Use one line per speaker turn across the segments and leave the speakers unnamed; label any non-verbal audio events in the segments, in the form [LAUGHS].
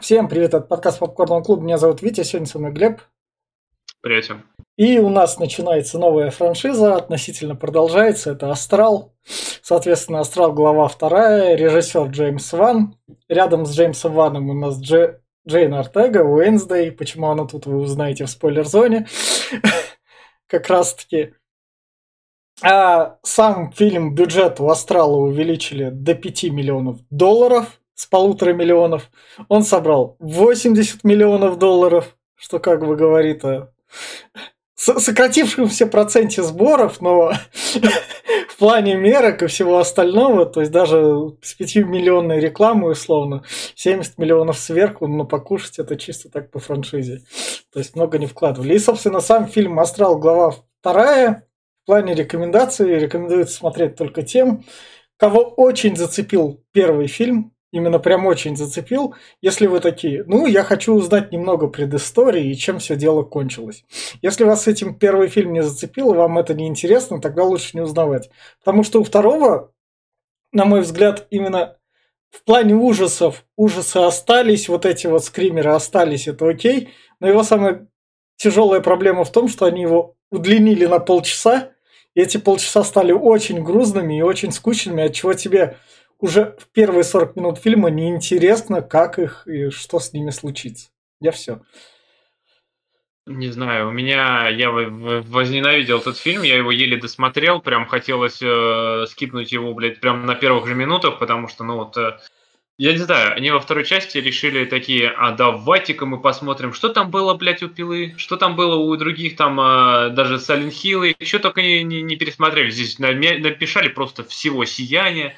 Всем привет, это подкаст Попкорного клуба. Меня зовут Витя, сегодня со мной Глеб.
Привет всем.
И у нас начинается новая франшиза, относительно продолжается. Это Астрал. Соответственно, Астрал глава вторая, режиссер Джеймс Ван. Рядом с Джеймсом Ваном у нас Дж... Джейн Артега, Уэнсдей. Почему она тут, вы узнаете в спойлер-зоне. [LAUGHS] Как раз-таки. А сам фильм бюджет у Астрала увеличили до 5 миллионов долларов с полутора миллионов. Он собрал 80 миллионов долларов, что как бы говорит о сократившемся проценте сборов, но [LAUGHS] в плане мерок и всего остального, то есть даже с 5 миллионной рекламы условно, 70 миллионов сверху, но покушать это чисто так по франшизе. То есть много не вкладывали. И, собственно, сам фильм «Астрал. Глава вторая» в плане рекомендаций рекомендуется смотреть только тем, кого очень зацепил первый фильм, именно прям очень зацепил, если вы такие, ну, я хочу узнать немного предыстории и чем все дело кончилось. Если вас этим первый фильм не зацепил, и вам это не интересно, тогда лучше не узнавать. Потому что у второго, на мой взгляд, именно в плане ужасов, ужасы остались, вот эти вот скримеры остались, это окей, но его самая тяжелая проблема в том, что они его удлинили на полчаса, и эти полчаса стали очень грузными и очень скучными, от чего тебе уже в первые 40 минут фильма неинтересно, как их и что с ними случится. Я все.
Не знаю, у меня я возненавидел этот фильм, я его еле досмотрел, прям хотелось э, скипнуть его, блядь, прям на первых же минутах, потому что, ну вот, э, я не знаю, они во второй части решили такие, а давайте-ка мы посмотрим, что там было, блядь, у Пилы, что там было у других, там, э, даже Hill, что только не, не, не пересмотрели, здесь написали просто всего сияния,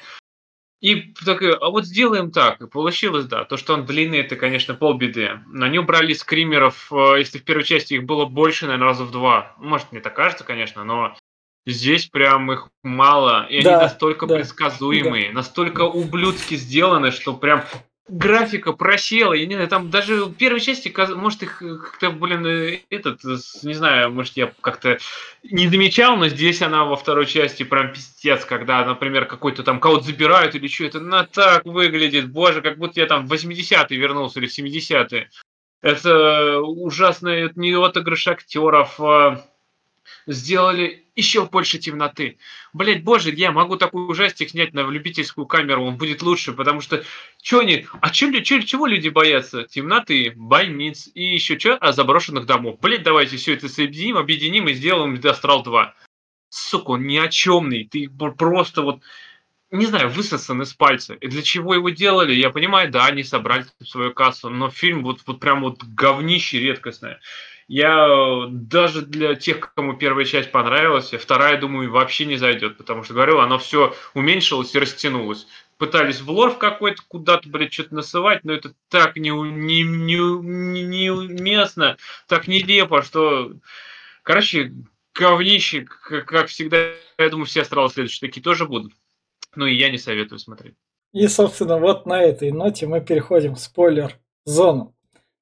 и такой, а вот сделаем так. И получилось, да. То, что он длинный, это, конечно, полбеды. Они убрали скримеров, э, если в первой части их было больше, наверное, раза в два. Может, мне так кажется, конечно, но здесь прям их мало. И да, они настолько да, предсказуемые, да. настолько ублюдски сделаны, что прям графика просела, я не знаю, там даже в первой части, может, их как-то, блин, э, этот, не знаю, может, я как-то не замечал, но здесь она во второй части прям пиздец, когда, например, какой-то там кого-то забирают или что, это на так выглядит, боже, как будто я там в 80-е вернулся или в 70-е. Это ужасно, это не отыгрыш актеров, а сделали еще больше темноты. Блять, боже, я могу такой ужастик снять на любительскую камеру, он будет лучше, потому что что они, а чё, чё, чего люди боятся? Темноты, больниц и еще что? А заброшенных домов. Блять, давайте все это соединим, объединим и сделаем Астрал 2. Сука, он ни о чемный, ты просто вот не знаю, высосан из пальца. И для чего его делали, я понимаю, да, они собрали свою кассу, но фильм вот, вот прям вот говнище редкостное. Я э, даже для тех, кому первая часть понравилась, вторая, думаю, вообще не зайдет, потому что, говорю, оно все уменьшилось и растянулось. Пытались в лор какой-то куда-то, блядь, что-то насывать, но это так не, не, не, неуместно, так нелепо, что... Короче, говнище, как всегда, я думаю, все астралы следующие такие тоже будут. Ну и я не советую смотреть.
И, собственно, вот на этой ноте мы переходим в спойлер-зону.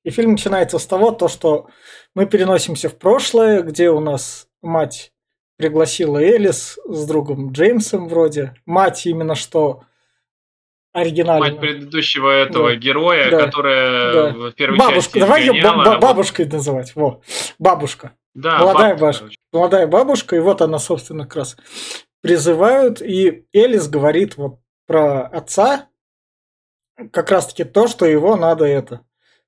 И фильм начинается с того, то, что мы переносимся в прошлое, где у нас мать пригласила Элис с другом Джеймсом вроде. Мать именно что оригинальная.
Мать предыдущего этого да. героя, да. которая да. в первой
бабушка.
части
Давай ее б- бабушкой называть. Во. Бабушка. Да, молодая бабушка. бабушка. Молодая бабушка, и вот она, собственно, как раз призывают, и Элис говорит вот про отца, как раз-таки то, что его надо это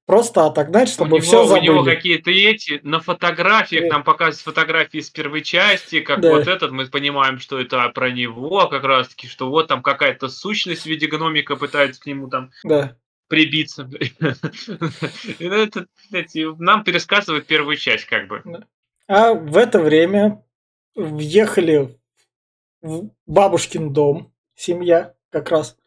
просто отогнать, чтобы все забыли.
У него какие-то эти, на фотографиях, нам показывают фотографии с первой части, как да. вот этот, мы понимаем, что это про него, как раз таки, что вот там какая-то сущность в виде гномика пытается к нему там да. прибиться. [LAUGHS] Нам пересказывают первую часть, как бы.
А в это время въехали в бабушкин дом, семья как раз,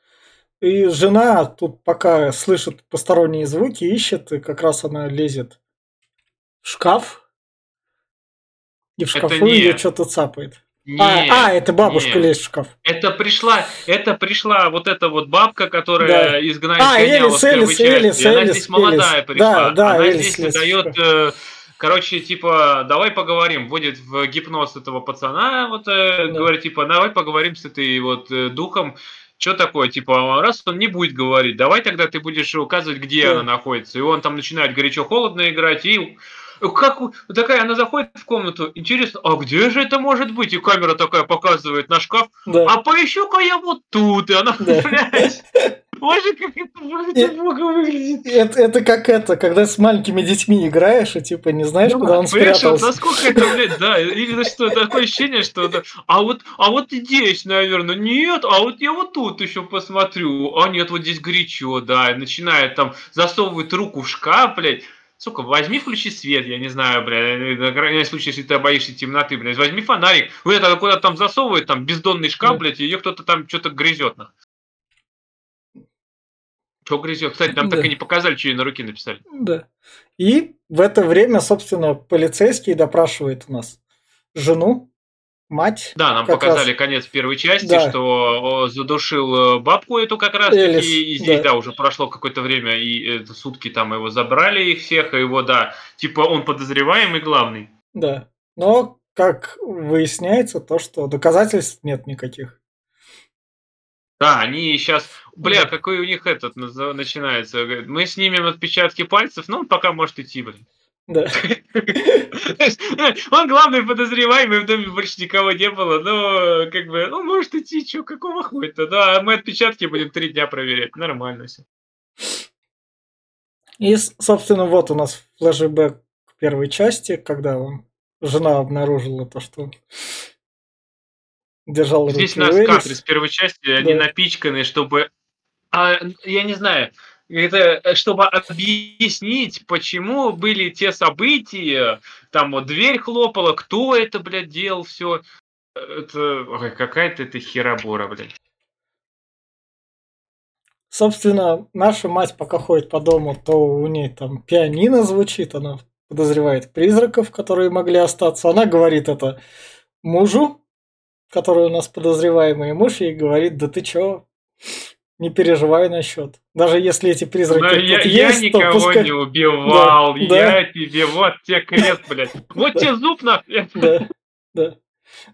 и жена тут пока слышит посторонние звуки, ищет, и как раз она лезет в шкаф. И в шкафу не... ее что-то цапает. Нет, а, а, это бабушка нет. лезет в шкаф.
Это пришла, это пришла вот эта вот бабка, которая да. из а, Элис,
Элис, Элис,
Она Элис, здесь молодая Элис. пришла. Да, да, Она Элис здесь дает э, короче, типа, давай поговорим, вводит в гипноз этого пацана, вот, э, да. говорит, типа, давай поговорим с этой вот э, духом, что такое, типа, раз он не будет говорить, давай тогда ты будешь указывать, где
Да.
она находится. И он там начинает горячо-холодно играть, и как такая, она заходит в комнату, интересно, а где же это может быть? И камера такая показывает на шкаф,
Да.
а поищу-ка я вот тут, и она,
Да. [LAUGHS]
блядь, боже, как это, это плохо выглядит.
Это, это как это, когда с маленькими детьми играешь, и типа не знаешь,
Да,
куда он
вот
спрятался.
насколько это, блядь, да, или что, такое ощущение, что это, а вот, а вот здесь, наверное, нет, а вот я вот тут еще посмотрю, а нет, вот здесь горячо, да, и начинает там, засовывает руку в шкаф, блядь, Сука, возьми, включи свет, я не знаю, блядь, на крайний случай, если ты боишься темноты, блядь, возьми фонарик, вот это куда-то там засовывает, там, бездонный шкаф, блядь, ее кто-то там что-то грызет. Что грызет? Кстати, нам так
Да.
и не показали, что ей на руке написали.
Да. И в это время, собственно, полицейский допрашивает у нас жену, мать.
Да, нам показали конец первой части,
Да.
что задушил э, бабку эту как раз
Элис,
таки, и здесь,
да.
да. уже прошло какое-то время, и это, сутки там его забрали их всех, и его, да, типа он подозреваемый главный.
Да. Но, как выясняется, то, что доказательств нет никаких.
Да, они сейчас, бля,
Да.
какой у них этот начинается, говорит, мы снимем отпечатки пальцев, ну он пока может идти, блин.
Да. [LAUGHS]
Он главный подозреваемый, в доме больше никого не было, но как бы, ну может идти, что, какого хуя-то, да, мы отпечатки будем три дня проверять, нормально все.
И, собственно, вот у нас флешбэк первой части, когда он, жена обнаружила то, что держал руки
Здесь у
у
нас
Элис.
кадры с первой части, они
Да.
напичканы, чтобы, а, я не знаю, это чтобы объяснить, почему были те события, там вот дверь хлопала, кто это, блядь, делал, все. Это ой, какая-то это херобора, блядь.
Собственно, наша мать пока ходит по дому, то у ней там пианино звучит, она подозревает призраков, которые могли остаться. Она говорит это мужу, который у нас подозреваемый, и муж ей говорит, да ты чё, не переживай насчет. Даже если эти призраки
Да,
тут
я, я
есть, то
никого
пускай...
не убивал,
Да,
я тебе, вот тебе крест, блядь. Вот тебе зуб на...
Да, да.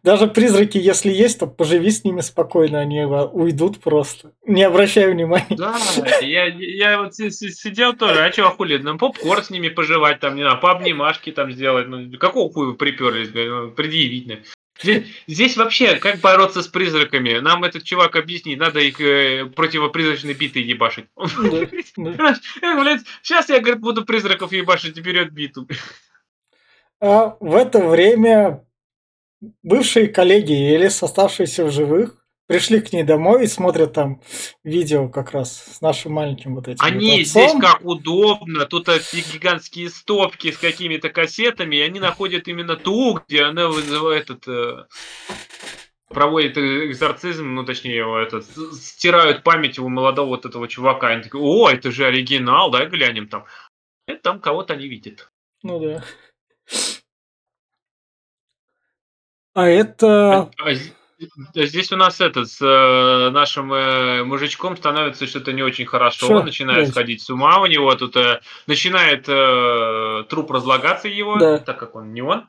Даже призраки, если есть, то поживи с ними спокойно, они уйдут просто. Не обращай внимания.
Да, я, я вот си- си- сидел тоже, а чего хули, ну, попкорн с ними пожевать, там, не знаю, пообнимашки там сделать, ну, какого хуя приперлись, ну, предъявить. [LAUGHS] Здесь, вообще, как бороться с призраками? Нам этот чувак объяснит, надо их э, противопризрачной битой ебашить.
Да. [LAUGHS]
Э, сейчас я, говорит, буду призраков ебашить и берет биту.
А в это время бывшие коллеги Элис, оставшиеся в живых, пришли к ней домой и смотрят там видео как раз с нашим маленьким вот этим
Они
вот
здесь как удобно, тут гигантские стопки с какими-то кассетами, и они находят именно ту, где она вызывает этот э, проводит э, экзорцизм, ну точнее его это с- стирают память у молодого вот этого чувака. Они такие, о, это же оригинал, да, глянем там. И там кого-то они видят.
Ну да. А это...
А а здесь у нас этот с э, нашим э, мужичком становится что-то не очень хорошо,
Шо,
он начинает
блядь?
сходить с ума, у него тут э, начинает э, труп разлагаться его,
Да.
так как он не он.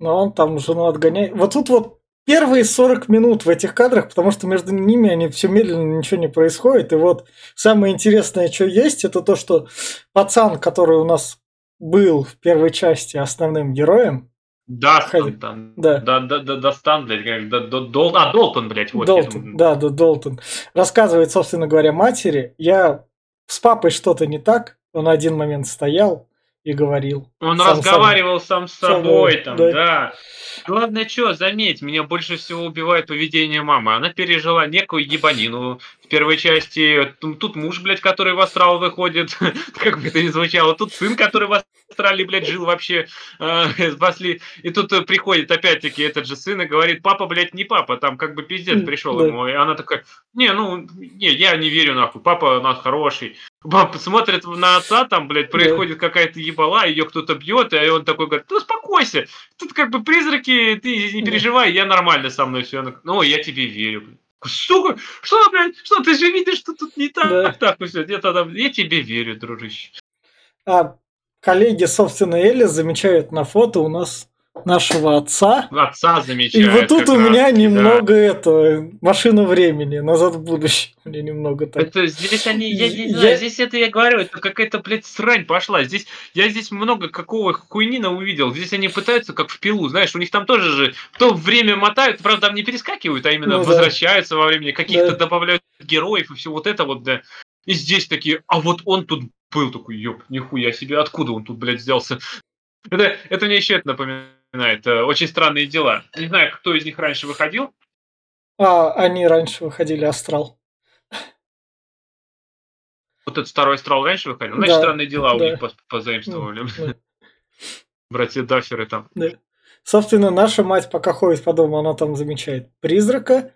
Но он там жену отгоняет. Вот тут вот первые 40 минут в этих кадрах, потому что между ними они все медленно, ничего не происходит. И вот самое интересное, что есть, это то, что пацан, который у нас был в первой части основным героем,
Дастон там.
Да.
Да, да, да, Дастан, блядь, как, да, да, Дол, а, Долтон, блядь, вот.
Долтон, да, да, Долтон, рассказывает, собственно говоря, матери, я с папой что-то не так, он один момент стоял и говорил.
Он
Сам
разговаривал сам с
Собой,
собой, там,
да.
да. Главное, что, заметь, меня больше всего убивает поведение мамы. Она пережила некую ебанину в первой части. Тут, муж, блядь, который в астрал выходит, [LAUGHS] как бы это ни звучало. Тут сын, который в астрале, блядь, жил вообще, э, [LAUGHS] спасли. И тут приходит опять-таки этот же сын и говорит, папа, блядь, не папа, там как бы пиздец пришел
да.
ему. И она такая, не, ну, не, я не верю нахуй, папа у нас хороший. Смотрит на отца, там, блядь,
Да.
происходит какая-то ебала, ее кто-то бьет, и он такой говорит, ну успокойся, тут как бы призраки, ты не переживай, я нормально со мной все. Ну, я тебе верю. блядь. Сука, что, блядь, что, ты же видишь, что тут не так,
Да.
так, ну все, я тогда, я тебе верю, дружище.
А коллеги, собственно, Элли замечают на фото у нас нашего отца.
Отца замечает.
И вот тут у меня
раз-таки,
немного
да.
это машина времени, назад в будущее. [LAUGHS] Мне немного так.
Это здесь они, я не
Я-
знаю, здесь это я говорю, это какая-то, блядь, срань пошла. Здесь, я здесь много какого хуйнина увидел. Здесь они пытаются, как в пилу, знаешь, у них там тоже же, то время мотают, правда, там не перескакивают, а именно
Ну да.
возвращаются во времени, каких-то
Да.
добавляют героев и все вот это вот, да. И здесь такие, а вот он тут был такой, ёп, нихуя себе, откуда он тут, блядь, взялся? Это, это мне еще это напоминает. Э, Очень странные дела. Не знаю, кто из них раньше выходил.
А, они раньше выходили Астрал.
Вот этот второй астрал раньше выходил. Значит,
Да,
странные дела у
да.
них пос- позаимствовали.
Ну, [LAUGHS]
Братья Дафферы там.
Да. Собственно, наша мать пока ходит по дому, она там замечает призрака,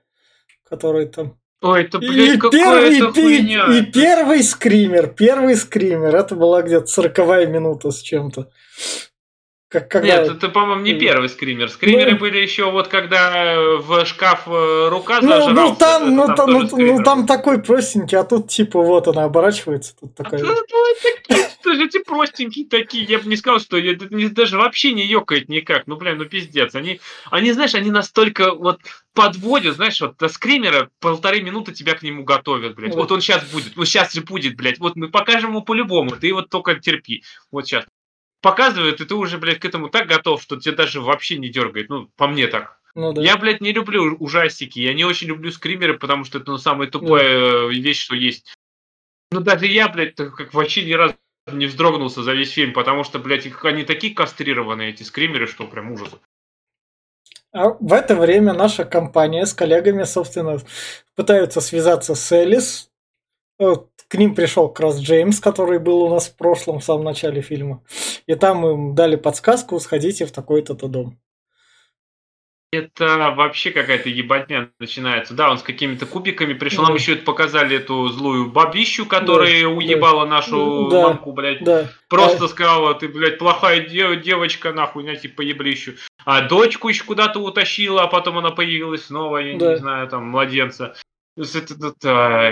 который там...
Ой, это,
И
блядь, какая
первый,
это
и,
хуйня.
и первый скример, первый скример, это была где-то сороковая минута с чем-то. Как, когда...
Нет, это, по-моему, не
Ну.
первый скример. Скримеры
Ну.
были еще вот когда э, в шкаф э, рука
Ну,
зажрался.
ну, там,
это
ну,
там
ну, ну, там такой простенький, а тут типа вот она оборачивается, тут
А
такая...
ну, ну, такие, тоже эти простенькие такие. Я бы не сказал, что это даже вообще не ёкает никак. Ну, блин, ну пиздец. Они, они, знаешь, они настолько вот подводят, знаешь, вот до скримера полторы минуты тебя к нему готовят, блядь.
Ну.
Вот он сейчас будет, ну сейчас же будет, блядь. Вот мы покажем ему по-любому, ты вот только терпи. Вот сейчас. Показывают, и ты уже, блядь, к этому так готов, что тебе даже вообще не дергает. Ну, по мне так.
Ну да.
Я, блядь, не люблю ужастики. Я не очень люблю скримеры, потому что это ну, самая тупая э, вещь, что есть. Ну, даже я, блядь, как вообще ни разу не вздрогнулся за весь фильм, потому что, блядь, их, они такие кастрированные, эти скримеры, что прям ужас.
А в это время наша компания с коллегами, собственно, пытаются связаться с Элис. К ним пришел как раз Джеймс, который был у нас в прошлом, в самом начале фильма. И там им дали подсказку, сходите в такой-то дом.
Это вообще какая-то ебатня начинается. Да, он с какими-то кубиками пришел. Нам
Да.
еще это показали эту злую бабищу, которая
Да,
уебала нашу
Да.
мамку, блядь.
Да.
Просто сказала, ты, блядь, плохая де- девочка, нахуй, на типа еблищу. А дочку еще куда-то утащила, а потом она появилась снова, я
Да.
не знаю, там, младенца.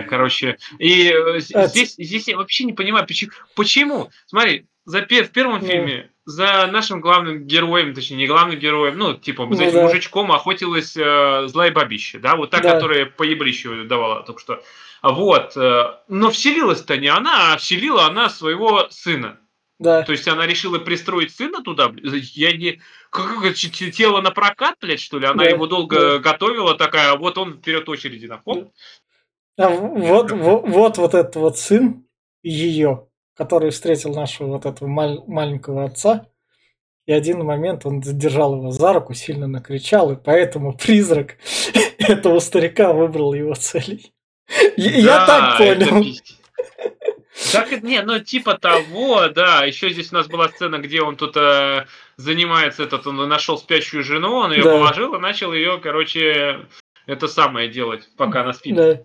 Короче, и э, здесь, здесь я вообще не понимаю, почему. почему? Смотри, за, в первом фильме за нашим главным героем, точнее, не главным героем, ну, типа, за
Ну
этим
да.
мужичком охотилась э, злая бабища, да, вот та,
Да.
которая по еблищу давала только что. Вот, э, но вселилась-то не она, а вселила она своего сына.
Да.
То есть она решила пристроить сына туда? Я не... Как, тело на прокат, блядь, что ли? Она
Да,
его долго готовила, такая, а вот он вперед очереди. на хоп.
А в- вот, во- вот, вот этот вот сын ее, который встретил нашего вот этого маль- маленького отца, и один момент он задержал его за руку, сильно накричал, и поэтому [LAUGHS] призрак этого старика выбрал его целей. Я я
Да,
так понял.
Так, не, ну типа того, да. Еще здесь у нас была сцена, где он тут э, занимается, этот, он нашел спящую жену, он ее
Да.
положил и начал ее, короче, это самое делать, пока она спит.
Да.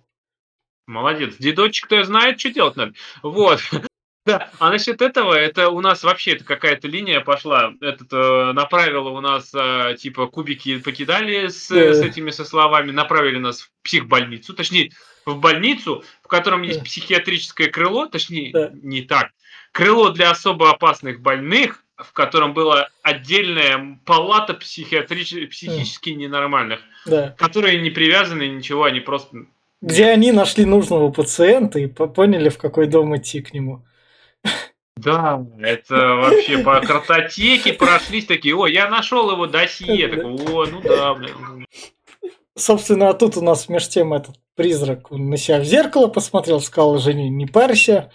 Молодец. Дедочек-то знает, что делать надо. Вот. [LAUGHS] Да, а насчет этого, это у нас вообще это какая-то линия пошла. Этот э, направила у нас э, типа кубики покидали с,
Да.
с этими со словами, направили нас в психбольницу, точнее в больницу, в котором есть психиатрическое крыло, точнее
Да.
не так, крыло для особо опасных больных, в котором была отдельная палата психиатрич... психически ненормальных,
Да.
которые не привязаны ничего, они просто
Где они нашли нужного пациента и по- поняли, в какой дом идти к нему.
Да, это вообще по картотеке прошлись такие, о, я нашел его досье, такой, о, ну да, блин.
Собственно, а тут у нас меж тем этот призрак он на себя в зеркало посмотрел, сказал жене, не парься.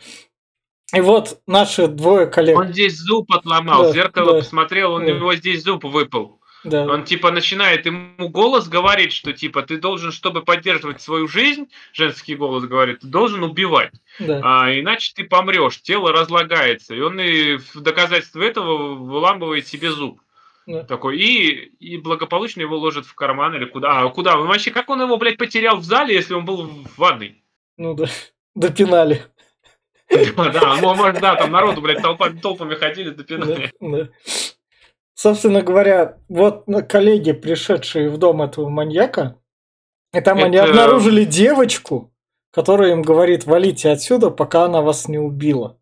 И вот наши двое коллег.
Он здесь зуб отломал,
Да,
зеркало
да,
посмотрел, он,
да.
у него здесь зуб выпал.
Да,
Он типа начинает, ему голос говорит, что типа ты должен, чтобы поддерживать свою жизнь, женский голос говорит, ты должен убивать,
да.
а, иначе ты помрешь, тело разлагается. И он и в доказательство этого выламывает себе зуб.
Да.
Такой, и, и благополучно его ложит в карман или куда. А куда? Он вообще, как он его, блядь, потерял в зале, если он был в ванной?
Ну да. [LAUGHS] Допинали.
Да, да, ну, может, да, там народу, блядь, толпами, толпами ходили,
Да,
допинали.
да. Собственно говоря, вот коллеги, пришедшие в дом этого маньяка, и там они
Это-
обнаружили девочку, которая им говорит, валите отсюда, пока она вас не убила.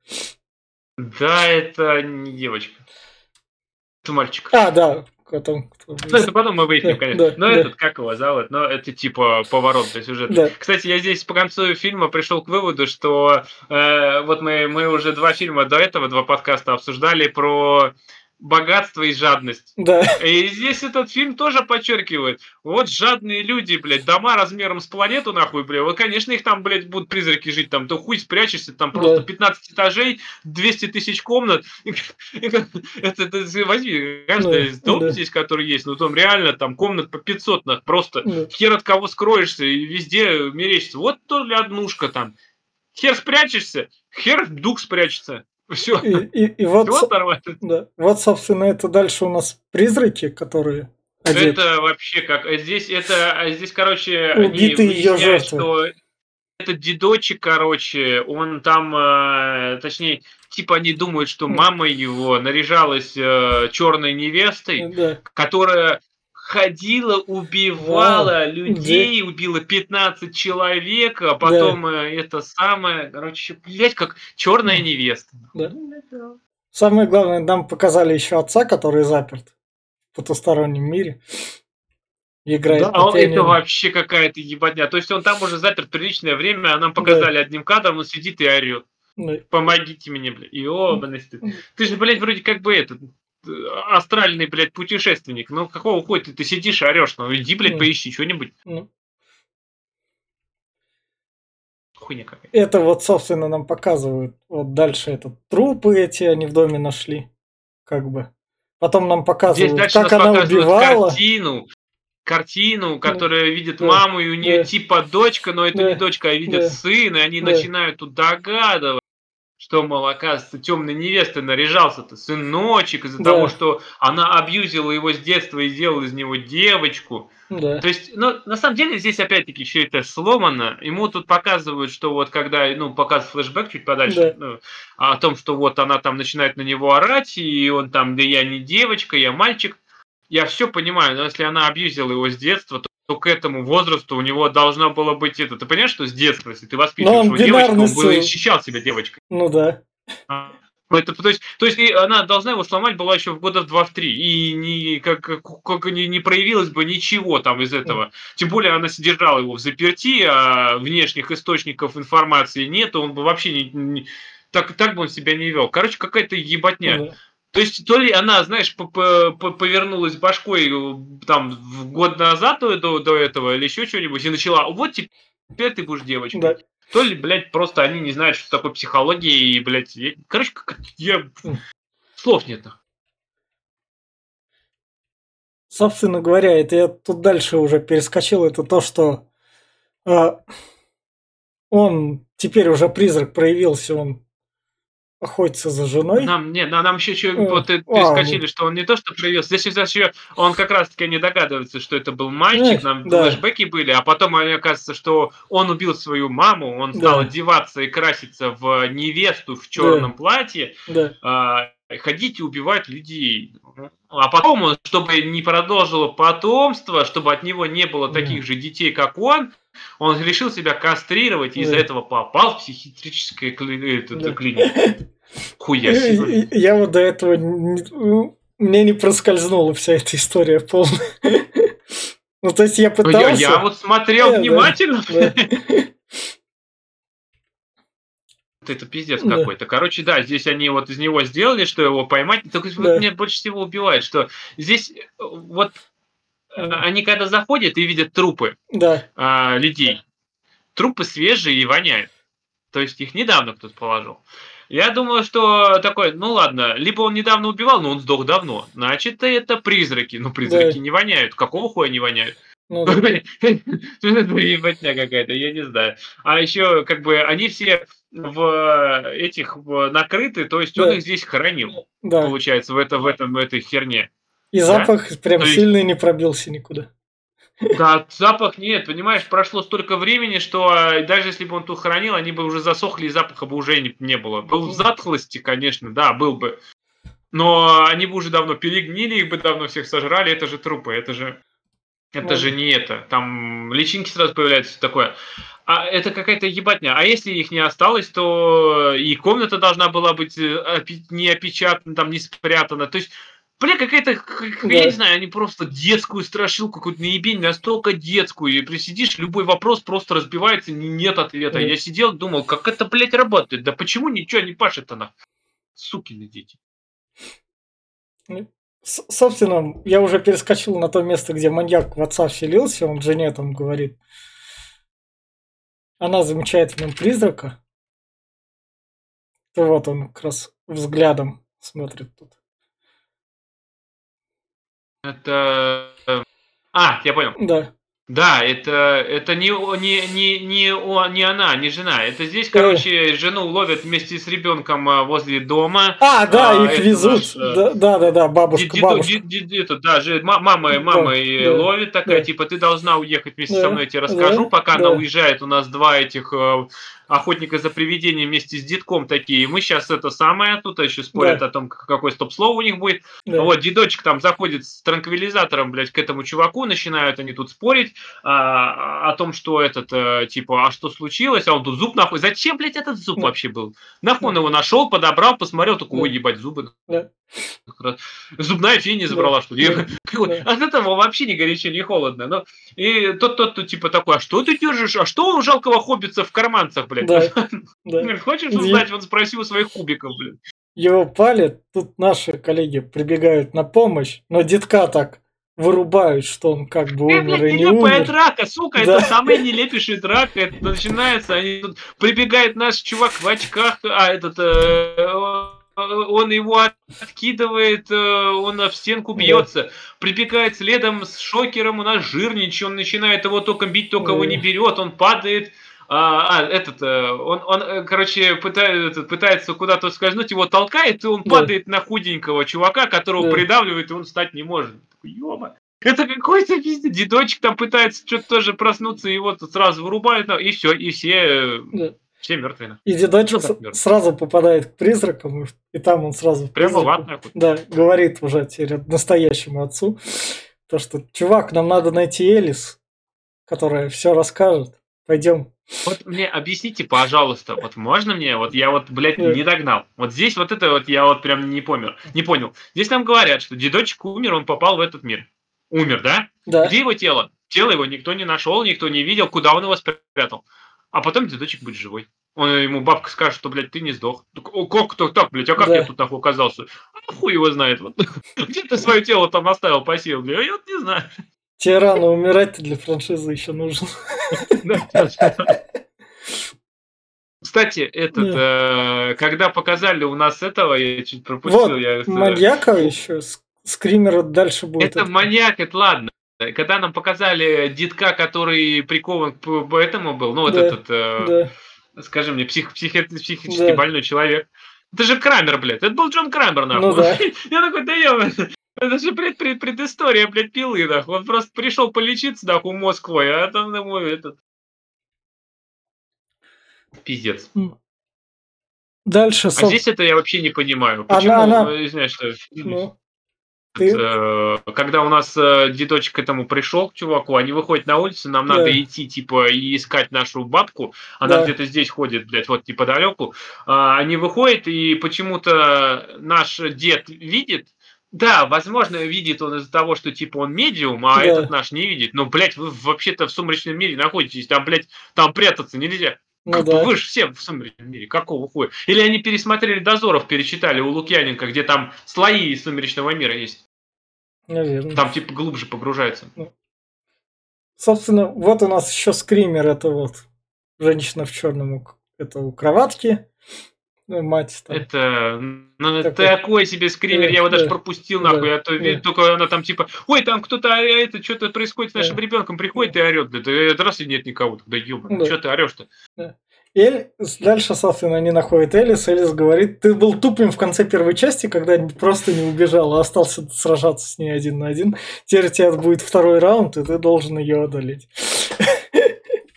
Да, это не девочка. Мальчик.
А, да, Потом,
ну, это [LAUGHS] потом мы выясним, конечно. Да, Но да. этот, как его зовут? Но это типа поворот то сюжет. Да. Кстати, я здесь по концу фильма пришел к выводу, что э, вот мы, мы уже два фильма до этого, два подкаста обсуждали про богатство и жадность.
Да.
И здесь этот фильм тоже подчеркивает. Вот жадные люди, блядь, дома размером с планету, нахуй, блядь. Вот, конечно, их там, блядь, будут призраки жить, там, то хуй спрячешься, там просто да. 15 этажей, 200 тысяч комнат. Это, это возьми, каждый да. дом да. здесь, который есть, ну, там реально, там, комнат по 500, нах, просто да. хер от кого скроешься, и везде мерещится. Вот то ли однушка там. Хер спрячешься, хер дух спрячется. Все.
И, и, и вот, Все Да. Вот, собственно, это дальше у нас призраки, которые
одеты. Это вообще как... Э, здесь это... А здесь, короче,
Убитые ее жертвы.
что этот дедочек, короче, он там, э, точнее, типа они думают, что мама его наряжалась э, черной невестой,
да.
которая ходила, убивала да. людей, да. убила 15 человек, а потом да. Э, это самое, короче, блять, как черная невеста.
Да. Самое главное, нам показали еще отца, который заперт в потустороннем мире.
Играет да, а это вообще какая-то ебатня. То есть он там уже заперт приличное время, а нам показали да. одним кадром, он сидит и орет. Да. Помогите мне, блядь. И оба, Ты же, блядь, вроде как бы этот астральный, блядь, путешественник. Ну, какого хуя ты, сидишь орешь? Ну, иди, блядь, ну, поищи что-нибудь. Ну.
Хуйня какая. Это вот, собственно, нам показывают. Вот дальше это трупы эти они в доме нашли. Как бы. Потом нам показывают, как она убивала.
Картину, картину, которая да, видит да, маму, и у нее да, типа дочка, но это да, не дочка, а видят да, сын, и они да. начинают тут догадываться что, мол, оказывается, темной невестой наряжался-то сыночек из-за да. того, что она абьюзила его с детства и сделала из него девочку. Да. То есть, ну, на самом деле, здесь опять-таки все это сломано. Ему тут показывают, что вот когда, ну, показывают флешбэк чуть подальше, да. ну, о том, что вот она там начинает на него орать, и он там, да я не девочка, я мальчик. Я все понимаю, но если она абьюзила его с детства, то то к этому возрасту у него должно было быть это. Ты понимаешь, что с детства, если ты воспитываешь его девочку, он бы защищал себя девочкой.
Ну да.
А, ну, это, то есть, то есть она должна его сломать была еще в года в 2-3. И не, как, как, как не, не проявилось бы ничего там из этого. Тем более она содержала его в заперти, а внешних источников информации нет, он бы вообще не, не так, так бы он себя не вел. Короче, какая-то ебатня. Ну, да. То есть, то ли она, знаешь, повернулась башкой э, там в год назад до, до, до этого или еще что-нибудь и начала, вот теперь ты будешь девочкой. Да. То ли, блядь, просто они не знают, что такое психология, и, блядь, я, короче, как, я... слов нет.
Собственно говоря, это я тут дальше уже перескочил, это то, что э, он теперь уже призрак проявился, он охотится за женой.
Нам, нет, нам еще что, э, вот перескочили, а, что он не то, что привез, здесь еще он как раз-таки не догадывается, что это был мальчик, э, нам да. флешбеки были, а потом кажется, что он убил свою маму, он стал да. одеваться и краситься в невесту в черном да. платье,
да.
А, ходить и убивать людей. А потом чтобы не продолжило потомство, чтобы от него не было таких да. же детей, как он, он решил себя кастрировать и из-за этого попал в кли... да. клинику. Хуя [LAUGHS]
себе. Я вот до этого ну, мне не проскользнула вся эта история полная. [LAUGHS] Ну, то есть я пытался...
Я, я вот смотрел внимательно. Да, [LAUGHS] Это пиздец да. какой-то. Короче, да, здесь они вот из него сделали, что его поймать. Только да. вот меня больше всего убивает, что здесь э, вот они когда заходят и видят трупы
да.
а, людей, трупы свежие и воняют. То есть их недавно кто-то положил. Я думаю, что такой, ну ладно, либо он недавно убивал, но он сдох давно. Значит, это призраки. Ну, призраки да. не воняют. Какого хуя не воняют? Ну, [LAUGHS] да. ебатня какая-то, я не знаю. А еще, как бы, они все в этих в, накрыты, то есть да. он их здесь хранил, да. получается, в, это, в, этом, в этой херне.
И да? запах прям То сильный есть... не пробился никуда.
Да, запах нет, понимаешь, прошло столько времени, что а, даже если бы он тут хранил, они бы уже засохли, и запаха бы уже не, не было. Был в затхлости, конечно, да, был бы. Но они бы уже давно перегнили, их бы давно всех сожрали, это же трупы, это же... Это ну, же не это. Там личинки сразу появляются, такое. А это какая-то ебатня. А если их не осталось, то и комната должна была быть э, не опечатана, там не спрятана. То есть Бля, какая-то, да. я не знаю, они просто детскую страшилку, какую-то наебень, настолько детскую. И присидишь, любой вопрос просто разбивается, нет ответа. Да. Я сидел, думал, как это, блядь, работает? Да почему ничего не пашет она? Сукины дети.
Ну, собственно, я уже перескочил на то место, где маньяк в отца вселился, он жене там говорит. Она замечает в нем призрака. То вот он как раз взглядом смотрит тут.
Это... Э, а, я понял.
Да.
Да, это, это не, не, не, не, не она, не жена. Это здесь, короче, жену ловят вместе с ребенком а, возле дома.
А, да, а, их везут. Наш, э, да, да, да, да, бабушка, дед, бабушка.
Дед, дед, это, да, же, мама, мама да, и да, ловит такая, да. типа, ты должна уехать вместе да, со мной, я тебе расскажу. Да, Пока да. она уезжает, у нас два этих э, охотника за привидением вместе с детком такие. Мы сейчас это самое, тут еще спорят да. о том, какое стоп-слово у них будет. Да. Вот, дедочек там заходит с транквилизатором, блядь, к этому чуваку, начинают они тут спорить а, о том, что этот, а, типа, а что случилось, а он тут зуб нахуй. Зачем, блядь, этот зуб да. вообще был? Нахуй он его нашел, подобрал, посмотрел, такой, ой, ебать, зубы. Да. Зубная фея забрала, что ли? [LAUGHS] От этого вообще ни горячо, ни холодно. Но, и тот, тот, тот, типа такой, а что ты держишь? А что у жалкого хоббица в карманцах, блядь? Да. [LAUGHS] да. Хочешь узнать? Он спросил у своих кубиков, блядь.
Его палят, тут наши коллеги прибегают на помощь, но детка так вырубают, что он как бы умер блядь, и не умер.
драка, сука, да. это самая нелепейшая драка. Это начинается, они тут прибегает наш чувак в очках, а этот э, он его откидывает, э, он в стенку бьется, да. прибегает следом с шокером, у нас жирничий, он начинает его только бить, только его не берет, он падает. А, а этот, э, он, он, э, короче, пытается, пытается куда-то скользнуть, его толкает, и он да. падает на худенького чувака, которого да. придавливает, и он встать не может. Ёба. Это какой-то пиздец. Дедочек там пытается что-то тоже проснуться, и вот сразу вырубают, и все, и все. Все мертвые.
И дедочек ну, сразу попадает к призракам, и, там он сразу...
Прямо в ад, нахуй.
Да, говорит уже теперь настоящему отцу, то, что, чувак, нам надо найти Элис, которая все расскажет. Пойдем.
Вот мне объясните, пожалуйста, вот можно мне, вот я вот, блядь, не догнал. Вот здесь вот это вот я вот прям не понял. Не понял. Здесь нам говорят, что дедочек умер, он попал в этот мир. Умер, да?
Да.
Где его тело? Тело его никто не нашел, никто не видел, куда он его спрятал. А потом дедочек будет живой. Он ему бабка скажет, что, блядь, ты не сдох. О, как кто так, блядь, а как да. я тут нахуй оказался? А хуй его знает. Вот. [LAUGHS] Где ты свое тело там оставил, посеял? Я вот не знаю.
Тебе рано умирать для франшизы еще нужен. [LAUGHS]
Кстати, этот, э, когда показали у нас этого, я чуть пропустил.
Вот,
я,
маньяка еще, скример дальше будет.
Это маньяк, это ладно. Когда нам показали детка, который прикован к этому был, ну вот да, этот, э, да. скажи мне, псих, псих, психически да. больной человек. Это же Крамер, блядь. Это был Джон Крамер, нахуй. Ну, да. [LAUGHS] Я такой, да я... Это же пред, пред, предыстория, блядь, пилы, нахуй. Он просто пришел полечиться, нахуй, Москвой, а там, ему этот... Пиздец.
Дальше...
А здесь это я вообще не понимаю. Почему, она, она... извиняюсь, что... Ну. Ты... Э, когда у нас э, дедочек к этому пришел, к чуваку, они выходят на улицу, нам да. надо идти, типа, и искать нашу бабку. Она да. где-то здесь ходит, блядь, вот неподалеку. А, они выходят, и почему-то наш дед видит, да, возможно, видит он из-за того, что типа он медиум, а да. этот наш не видит. Но, блядь, вы вообще-то в сумрачном мире находитесь, там, блядь, там прятаться нельзя. Ну, да. Вы же все в сумеречном мире, какого хуя? Или они пересмотрели Дозоров, перечитали у Лукьяненко, где там слои сумеречного мира есть?
Наверное.
Там типа глубже погружается. Ну.
Собственно, вот у нас еще скример, это вот женщина в черном, это у кроватки. Ну, мать
там. Это, ну, такой, такой себе скример, я его даже пропустил нахуй, а то только она там типа, ой, там кто-то, это что-то происходит с нашим ребенком, приходит и орет, да, это раз и нет никого, да ёбаный, да. что ты орешь-то?
Да. Эль, дальше, собственно, они находят Элис. Элис говорит, ты был тупым в конце первой части, когда просто не убежал, а остался сражаться с ней один на один. Теперь у тебя будет второй раунд, и ты должен ее одолеть. [LAUGHS]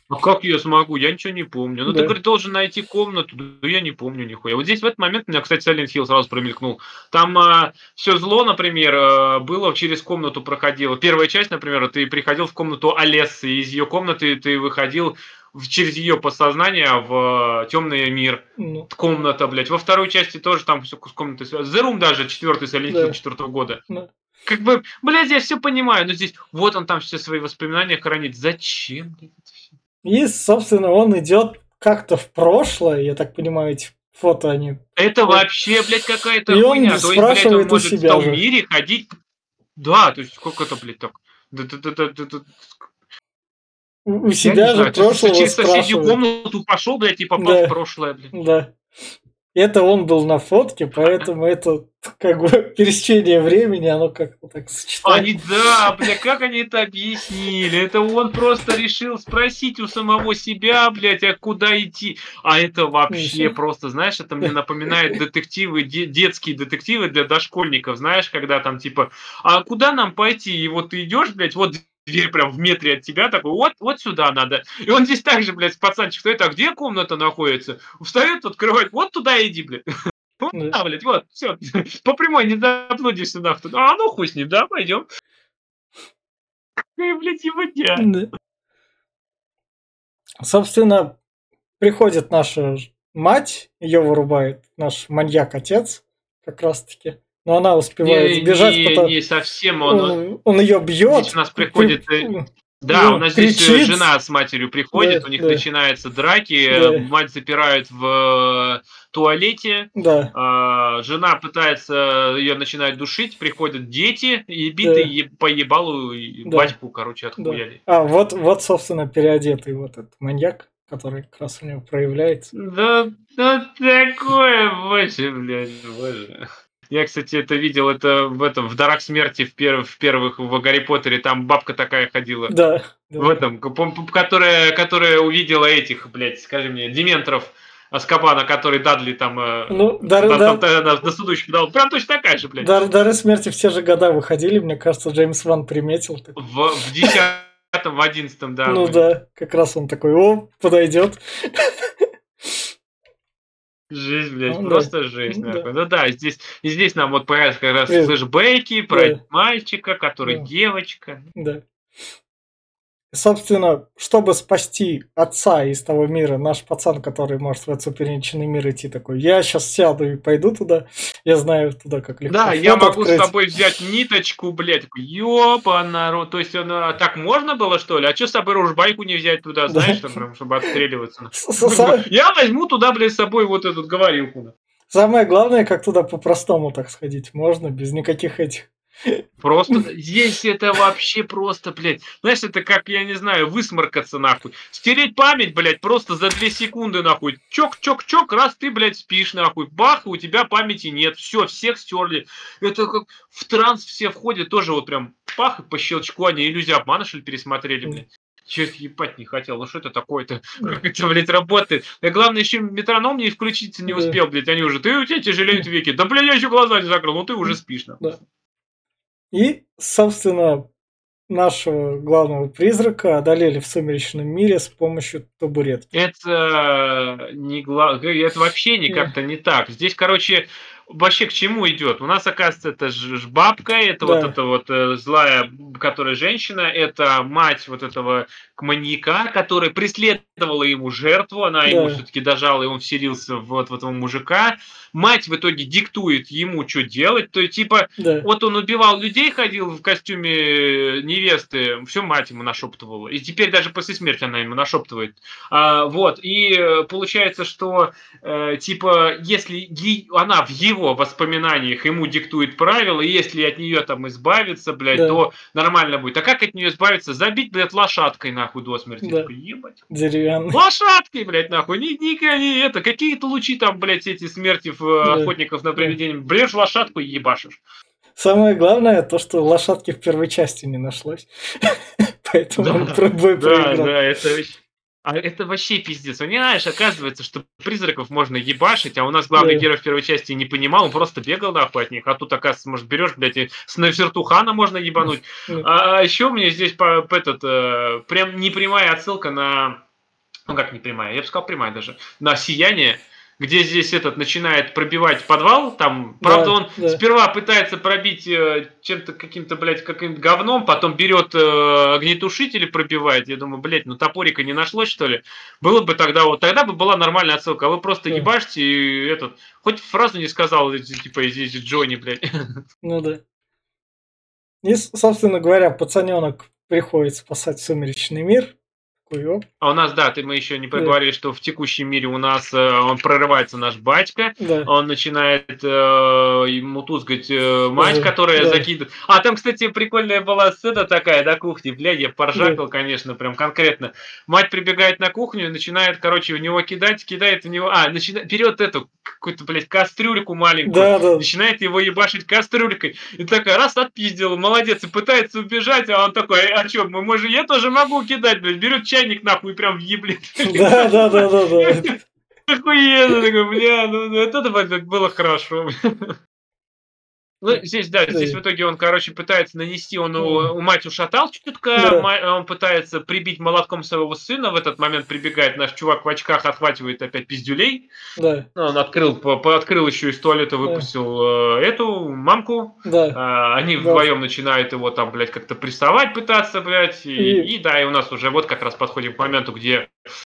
А как я смогу? Я ничего не помню. Ну, да. ты, говорит, должен найти комнату. Да я не помню нихуя. Вот здесь в этот момент у меня, кстати, Silent Hill сразу промелькнул. Там а, все зло, например, а, было через комнату проходило. Первая часть, например, ты приходил в комнату Олессы, из ее комнаты ты выходил через ее подсознание в темный мир.
Ну,
Комната, блядь. Во второй части тоже там все с комнатой связано. The Room даже четвертый Silent
Да.
Hill четвертого года.
Да.
Как бы, блядь, я все понимаю, но здесь вот он там все свои воспоминания хранит. Зачем, блядь?
И, собственно, он идет как-то в прошлое, я так понимаю, эти фото они.
Это вообще, блядь, какая-то
И он
хуйня. То есть, блядь, он может
себя
в том
же.
мире ходить. Да, то есть сколько это, блядь, так? Да, да, да, да, да, да.
У
Я
себя же
знаю, то есть
прошлого
через соседнюю комнату пошел, блядь, и попал
Да.
в прошлое, блядь.
Да. Это он был на фотке, поэтому это как бы пересечение времени, оно как-то так сочетается.
Они, да, бля, как они это объяснили? Это он просто решил спросить у самого себя, блядь, а куда идти? А это вообще
Мгм.
просто, знаешь, это мне напоминает детективы, де- детские детективы для дошкольников, знаешь, когда там типа, а куда нам пойти? И вот ты идешь, блядь, вот дверь прям в метре от тебя, такой, вот, вот сюда надо. И он здесь также, блядь, пацанчик стоит, а где комната находится? Встает, открывает, вот туда иди, блядь. [LAUGHS] Вот
Да.
блядь, вот, все, [LAUGHS] по прямой не заблудишься нахуй. А ну хуй с ним, да, пойдем. Какая, блядь, ебать
Да. Собственно, приходит наша мать, ее вырубает наш маньяк-отец, как раз-таки. Но она успевает
Не,
сбежать,
не,
потом
не совсем он.
он, он ее бьет.
Здесь у нас приходит, э, Да,
ну,
у нас здесь э,
кричит.
жена с матерью приходит,
Да,
у них
да.
начинаются драки, э,
Да.
мать запирают в туалете,
Да,
а, жена пытается, ее начинает душить, приходят дети, и битые
Да.
е- по ебалу
Да.
батьку, короче,
да.
отхуяли.
А, вот, вот, собственно, переодетый вот этот маньяк, который как раз у него проявляется.
Да, да такое, боже, блядь, боже. Я, кстати, это видел, это в этом, в Дарах смерти в, перв- в первых, в Гарри Поттере, там бабка такая ходила.
Да. да.
В этом, которая, которая увидела этих, блядь, скажи мне, Дементоров Аскабана, который Дадли там, э,
Ну, Дар-
на,
да-
там, э, на- судущих дал. Прям точно такая же, блядь.
Дар- Дары смерти в те же года выходили, мне кажется, Джеймс Ван приметил. так.
В, в 10 в 11 да.
ну
блядь.
да, как раз он такой, о, подойдет.
Жесть, блядь,
Ну да.
просто жесть,
Ну
нахуй. Ну да, здесь, и здесь нам вот появляются как раз
Э,
флешбеки про
да.
мальчика, который
Да.
девочка.
Да. Собственно, чтобы спасти отца из того мира, наш пацан, который может в этот суперничный мир идти, такой, я сейчас сяду и пойду туда, я знаю туда, как легко
Да, я могу
открыть».
с тобой взять ниточку, блядь. Ёпа, народ. То есть, он, а, так можно было, что ли? А что с собой ружбайку не взять туда,
Да.
знаешь, там, прям, чтобы отстреливаться?
С- са-
Я возьму туда, блядь, с собой вот эту говорилку.
Самое главное, как туда по-простому так сходить, можно, без никаких этих.
Просто здесь это вообще просто, блядь. Знаешь, это как, я не знаю, высморкаться нахуй. Стереть память, блядь, просто за две секунды нахуй. Чок-чок-чок, раз ты, блядь, спишь нахуй. Бах, и у тебя памяти нет. Все, всех стерли. Это как в транс все входят, тоже вот прям пах, и по щелчку они иллюзию обмана, что ли, пересмотрели, блядь. Чё ебать не хотел, ну что это такое-то? Как это, блядь, работает? И главное, еще метроном не включиться не
Да.
успел, блядь. Они уже, ты у тебя тяжелеют веки. Да, блядь, я еще глаза не закрыл, ну ты уже спишь, нахуй.
И, собственно, нашего главного призрака одолели в сумеречном мире с помощью табуретки.
Это не гла... это вообще не как-то не так. Здесь, короче, вообще к чему идет? У нас, оказывается, это ж бабка, это
Да.
вот эта вот э, злая, которая женщина, это мать вот этого маньяка, которая преследовала ему жертву, она ему
Да.
все-таки дожала, и он вселился вот в этого мужика. Мать в итоге диктует ему, что делать. То есть, типа,
Да.
вот он убивал людей, ходил в костюме э, невесты, все мать ему нашептывала. И теперь даже после смерти она ему нашептывает. А, вот, и э, получается, что э, типа, если ей- она в его воспоминаниях ему диктует правила, и если от нее там избавиться, блядь,
Да.
то нормально будет. А как от нее избавиться? Забить, блядь, лошадкой нахуй до смерти.
Да.
Такой, ебать.
Деревянный.
Лошадкой, блядь, нахуй. Ни, ни, ни- это, какие-то лучи там, блядь, эти смерти в, э,
Да.
охотников на привидения. Брешь лошадку и ебашишь.
Самое главное, то, что лошадки в первой части не нашлось. [LAUGHS] Поэтому
Да,
он про- бой
Да,
проиграл.
да, это вообще... А это вообще пиздец. Понимаешь, оказывается, что призраков можно ебашить, а у нас главный
Да.
герой в первой части не понимал, он просто бегал нахуй от них. А тут, оказывается, может, берешь, блядь, и с Навертухана можно ебануть. [LAUGHS]
Ну,
А еще мне здесь по, по этот, э, прям непрямая отсылка на... Ну как непрямая, я бы сказал прямая даже. На «Сияние». где здесь этот начинает пробивать подвал, там, правда,
Да,
он
да.
сперва пытается пробить э, чем-то каким-то, блядь, каким-то говном, потом берет э, огнетушитель и пробивает. Я думаю, блядь, ну топорика не нашлось, что ли? Было бы тогда вот, тогда бы была нормальная отсылка, а вы просто
Да.
ебашьте и этот, хоть фразу не сказал, типа, здесь Джонни, блядь. [LAUGHS]
Ну да. И, собственно говоря, пацаненок приходит спасать сумеречный мир. Оп,
А у нас, да, ты мы еще не проговорили, что в текущем мире у нас э, он прорывается наш батька,
да.
он начинает э, ему тузгать э, мать,
Да,
которая
да.
закидывает. А там, кстати, прикольная была сцена такая на кухне, блядь, я поржакал, конечно, прям конкретно. Мать прибегает на кухню и начинает, короче, в него кидать, кидает в него, а, начинает, берет эту какую-то, блядь, кастрюльку маленькую,
Да, да.
начинает его ебашить кастрюлькой. И такая, раз, отпиздила, молодец, и пытается убежать, а он такой, а чё, мы, может, я тоже могу кидать, блядь, берет чайник нахуй и прям въеблет.
Да, да, да, да, да.
Охуенно, такой, бля, ну ну, это было хорошо. Ну, здесь, да, здесь
Да.
в итоге он, короче, пытается нанести, он у, у мать ушатал чутка,
Да.
он пытается прибить молотком своего сына, в этот момент прибегает наш чувак в очках, отхватывает опять пиздюлей,
Да,
Ну, он открыл, по- открыл еще из туалета, выпустил э, эту мамку,
да.
а, они
Да.
вдвоем начинают его там, блядь, как-то приставать пытаться, блядь. И,
И-
и да, и у нас уже вот как раз подходим к моменту, где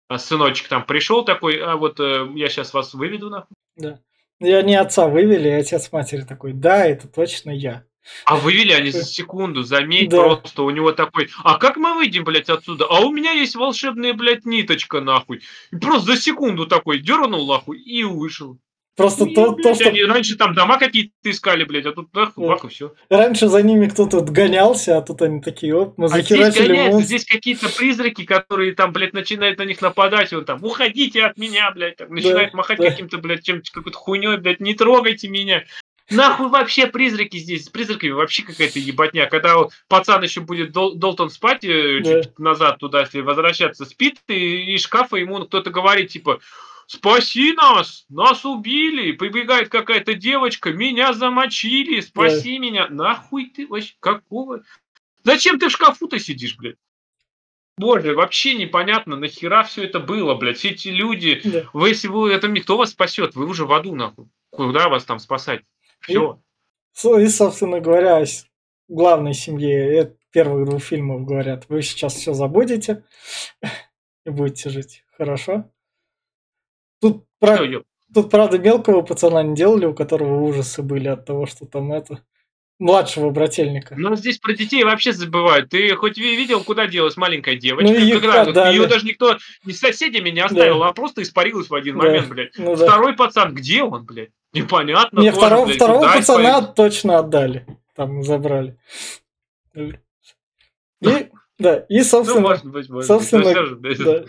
а, сыночек там пришел такой, а вот э, я сейчас вас выведу нахуй.
Да. И они отца вывели, и отец матери такой, да, это точно я.
А вывели они за [LAUGHS] секунду, заметь,
Да.
просто у него такой, а как мы выйдем, блядь, отсюда? А у меня есть волшебная, блядь, ниточка, нахуй. И просто за секунду такой дернул, нахуй, и вышел.
Просто
И,
то, то, что
они раньше там дома какие-то искали, блядь, а тут нахуй,
Да.
бах, и все.
раньше за ними кто-то гонялся, а тут они такие, оп, мы
А здесь
захерачили монстра.
здесь какие-то призраки, которые там, блядь, начинают на них нападать, и он там, уходите от меня, блядь, там, начинает махать
да.
каким-то, блядь, чем-то, какой-то хуйней, блядь, не трогайте меня. Нахуй вообще призраки здесь, с призраками вообще какая-то ебатня. Когда вот пацан еще будет Дол- Долтон спать, э,
Да.
чуть назад туда, если возвращаться, спит, и из шкафа ему кто-то говорит, типа, спаси нас, нас убили, прибегает какая-то девочка, меня замочили, спаси меня. Нахуй ты вообще, какого? Зачем ты в шкафу-то сидишь, блядь? Боже, вообще непонятно, нахера все это было, блядь. Все эти люди,
Да.
вы, если вы это кто вас спасет? Вы уже в аду, нахуй. Куда вас там спасать? Все.
И, собственно говоря, главной семье э, первых двух фильмов говорят, вы сейчас все забудете [LAUGHS] и будете жить хорошо. Тут, пра- тут, правда, мелкого пацана не делали, у которого ужасы были от того, что там это... Младшего брательника.
Но здесь про детей вообще забывают. Ты хоть ви- видел, куда делась маленькая девочка?
Ну, их
Когда
отдали.
ее даже никто не с соседями не оставил, а просто испарилась в один
Да.
момент, блядь.
Ну да.
Второй пацан, где он, блядь? Непонятно.
Не,
тоже,
второго,
блядь,
второго пацана
испарился?
точно отдали. Там забрали. И, да, и,
Ну,
собственно,
может быть, может
собственно,
быть. Ну,
да.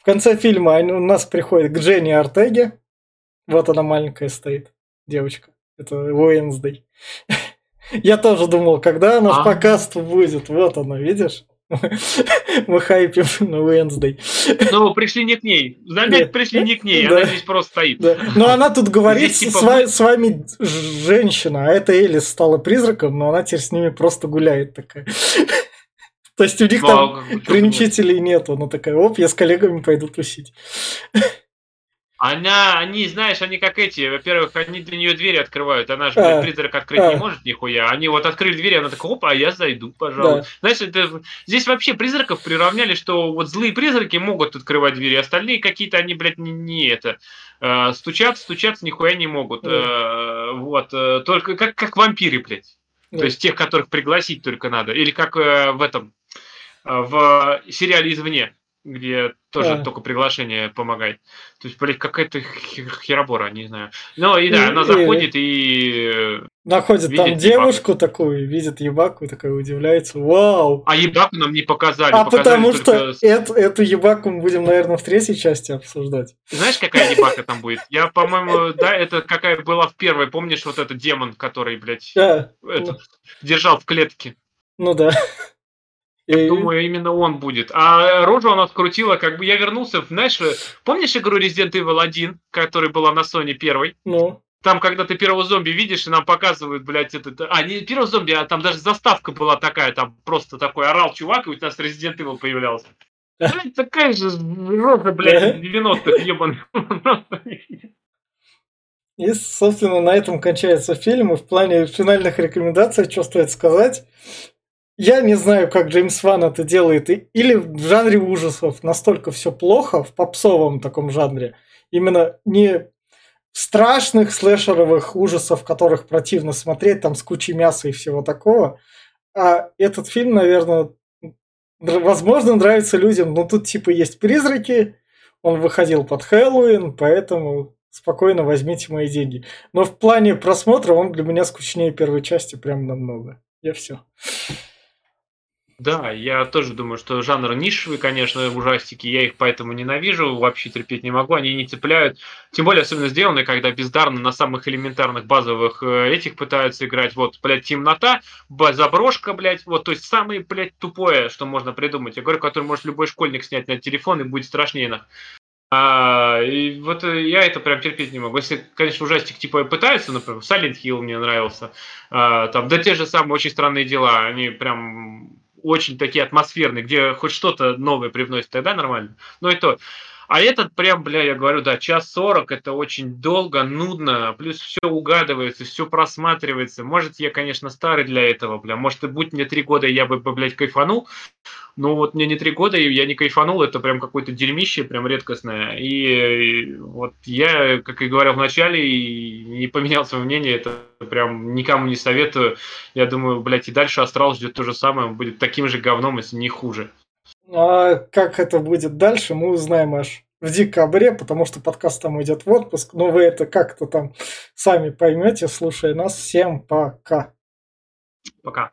В конце фильма они- у нас приходит к Дженни Артеге. Вот она маленькая стоит, девочка. Это Уэнсдей. [LAUGHS] Я тоже думал, когда она в
А.
показ будет. Вот она, видишь? [LAUGHS] Мы хайпим на Уэнсдей.
Ну, пришли не к ней.
Да.
пришли не к ней.
Да.
Она здесь просто стоит.
Да. Но она тут говорит,
Здесь, типа,
с, ва- с вами женщина, а это Элис стала призраком, но она теперь с ними просто гуляет такая. [LAUGHS] То есть у них
Ну,
там ограничителей нету. Она такая, оп, я с коллегами пойду тусить.
Она, они, знаешь, они как эти, во-первых, они для нее двери открывают, она же,
А,
призрак открыть
а.
не может нихуя, они вот открыли двери, она такая, опа, а я зайду, пожалуй.
Да.
Знаешь, это, здесь вообще призраков приравняли, что вот злые призраки могут открывать двери, остальные какие-то, они, блядь, не, не это, э, стучаться, стучаться нихуя не могут. Э, вот, э, только как, как вампиры, блядь,
Да.
то есть тех, которых пригласить только надо, или как э, в этом, э, в сериале «Извне», где тоже
А.
только приглашение помогает. То есть, блядь, какая-то хер- херобора, не знаю. Ну, и да,
И-
она
и-
заходит и...
Находит там девушку такую, видит ебаку, такая удивляется. Вау!
А ебаку нам не показали.
А
показали
потому
только
что эту, эту ебаку мы будем, наверное, в третьей части обсуждать.
Знаешь, какая ебака там будет? Я, по-моему, да, это какая была в первой. Помнишь вот этот демон, который, блядь,
Да,
держал в клетке?
ну да.
Думаю, именно он будет. А рожа у нас крутила, как бы я вернулся, знаешь, э, помнишь игру Resident Evil 1, которая была на Sony первой?
ну,
Там, когда ты первого зомби видишь, и нам показывают, блядь, этот... А, не первого зомби, а там даже заставка была такая, там просто такой орал чувак, и у нас Resident Evil появлялся. Блядь, такая же рожа, блядь, 90-х, ебаный.
И, собственно, на этом кончается фильм. И в плане финальных рекомендаций, что стоит сказать, я не знаю, как Джеймс Ван это делает. Или в жанре ужасов настолько все плохо, в попсовом таком жанре. Именно не страшных слэшеровых ужасов, которых противно смотреть, там с кучей мяса и всего такого. А этот фильм, наверное, возможно, нравится людям, но тут типа есть призраки, он выходил под Хэллоуин, поэтому спокойно возьмите мои деньги. Но в плане просмотра он для меня скучнее первой части прям намного. Я все.
Да, я тоже думаю, что жанр нишевый, конечно, ужастики, я их поэтому ненавижу, вообще терпеть не могу, они не цепляют. Тем более, особенно сделаны, когда бездарно на самых элементарных базовых э, этих пытаются играть. Вот, блядь, темнота, заброшка, блядь, вот, то есть самое, блядь, тупое, что можно придумать. Я говорю, который может любой школьник снять на телефон и будет страшнее на. А, и вот э, я это прям терпеть не могу. Если, конечно, ужастик типа пытаются, например, Silent Hill мне нравился, а, там, да те же самые очень странные дела, они прям очень такие атмосферные, где хоть что-то новое привносит, тогда нормально. Но и то. А этот прям, бля, я говорю, да, час сорок, это очень долго, нудно, плюс все угадывается, все просматривается. Может, я, конечно, старый для этого, бля, может, и будь мне три года, я бы, блядь, кайфанул, но вот мне не три года, и я не кайфанул, это прям какое-то дерьмище, прям редкостное. И вот я, как и говорил в начале, и не поменял свое мнение, это прям никому не советую. Я думаю, блядь, и дальше Астрал ждет то же самое, будет таким же говном, если не хуже.
А как это будет дальше, мы узнаем аж в декабре, потому что подкаст там идет в отпуск. Но вы это как-то там сами поймете, слушая нас. Всем пока.
Пока.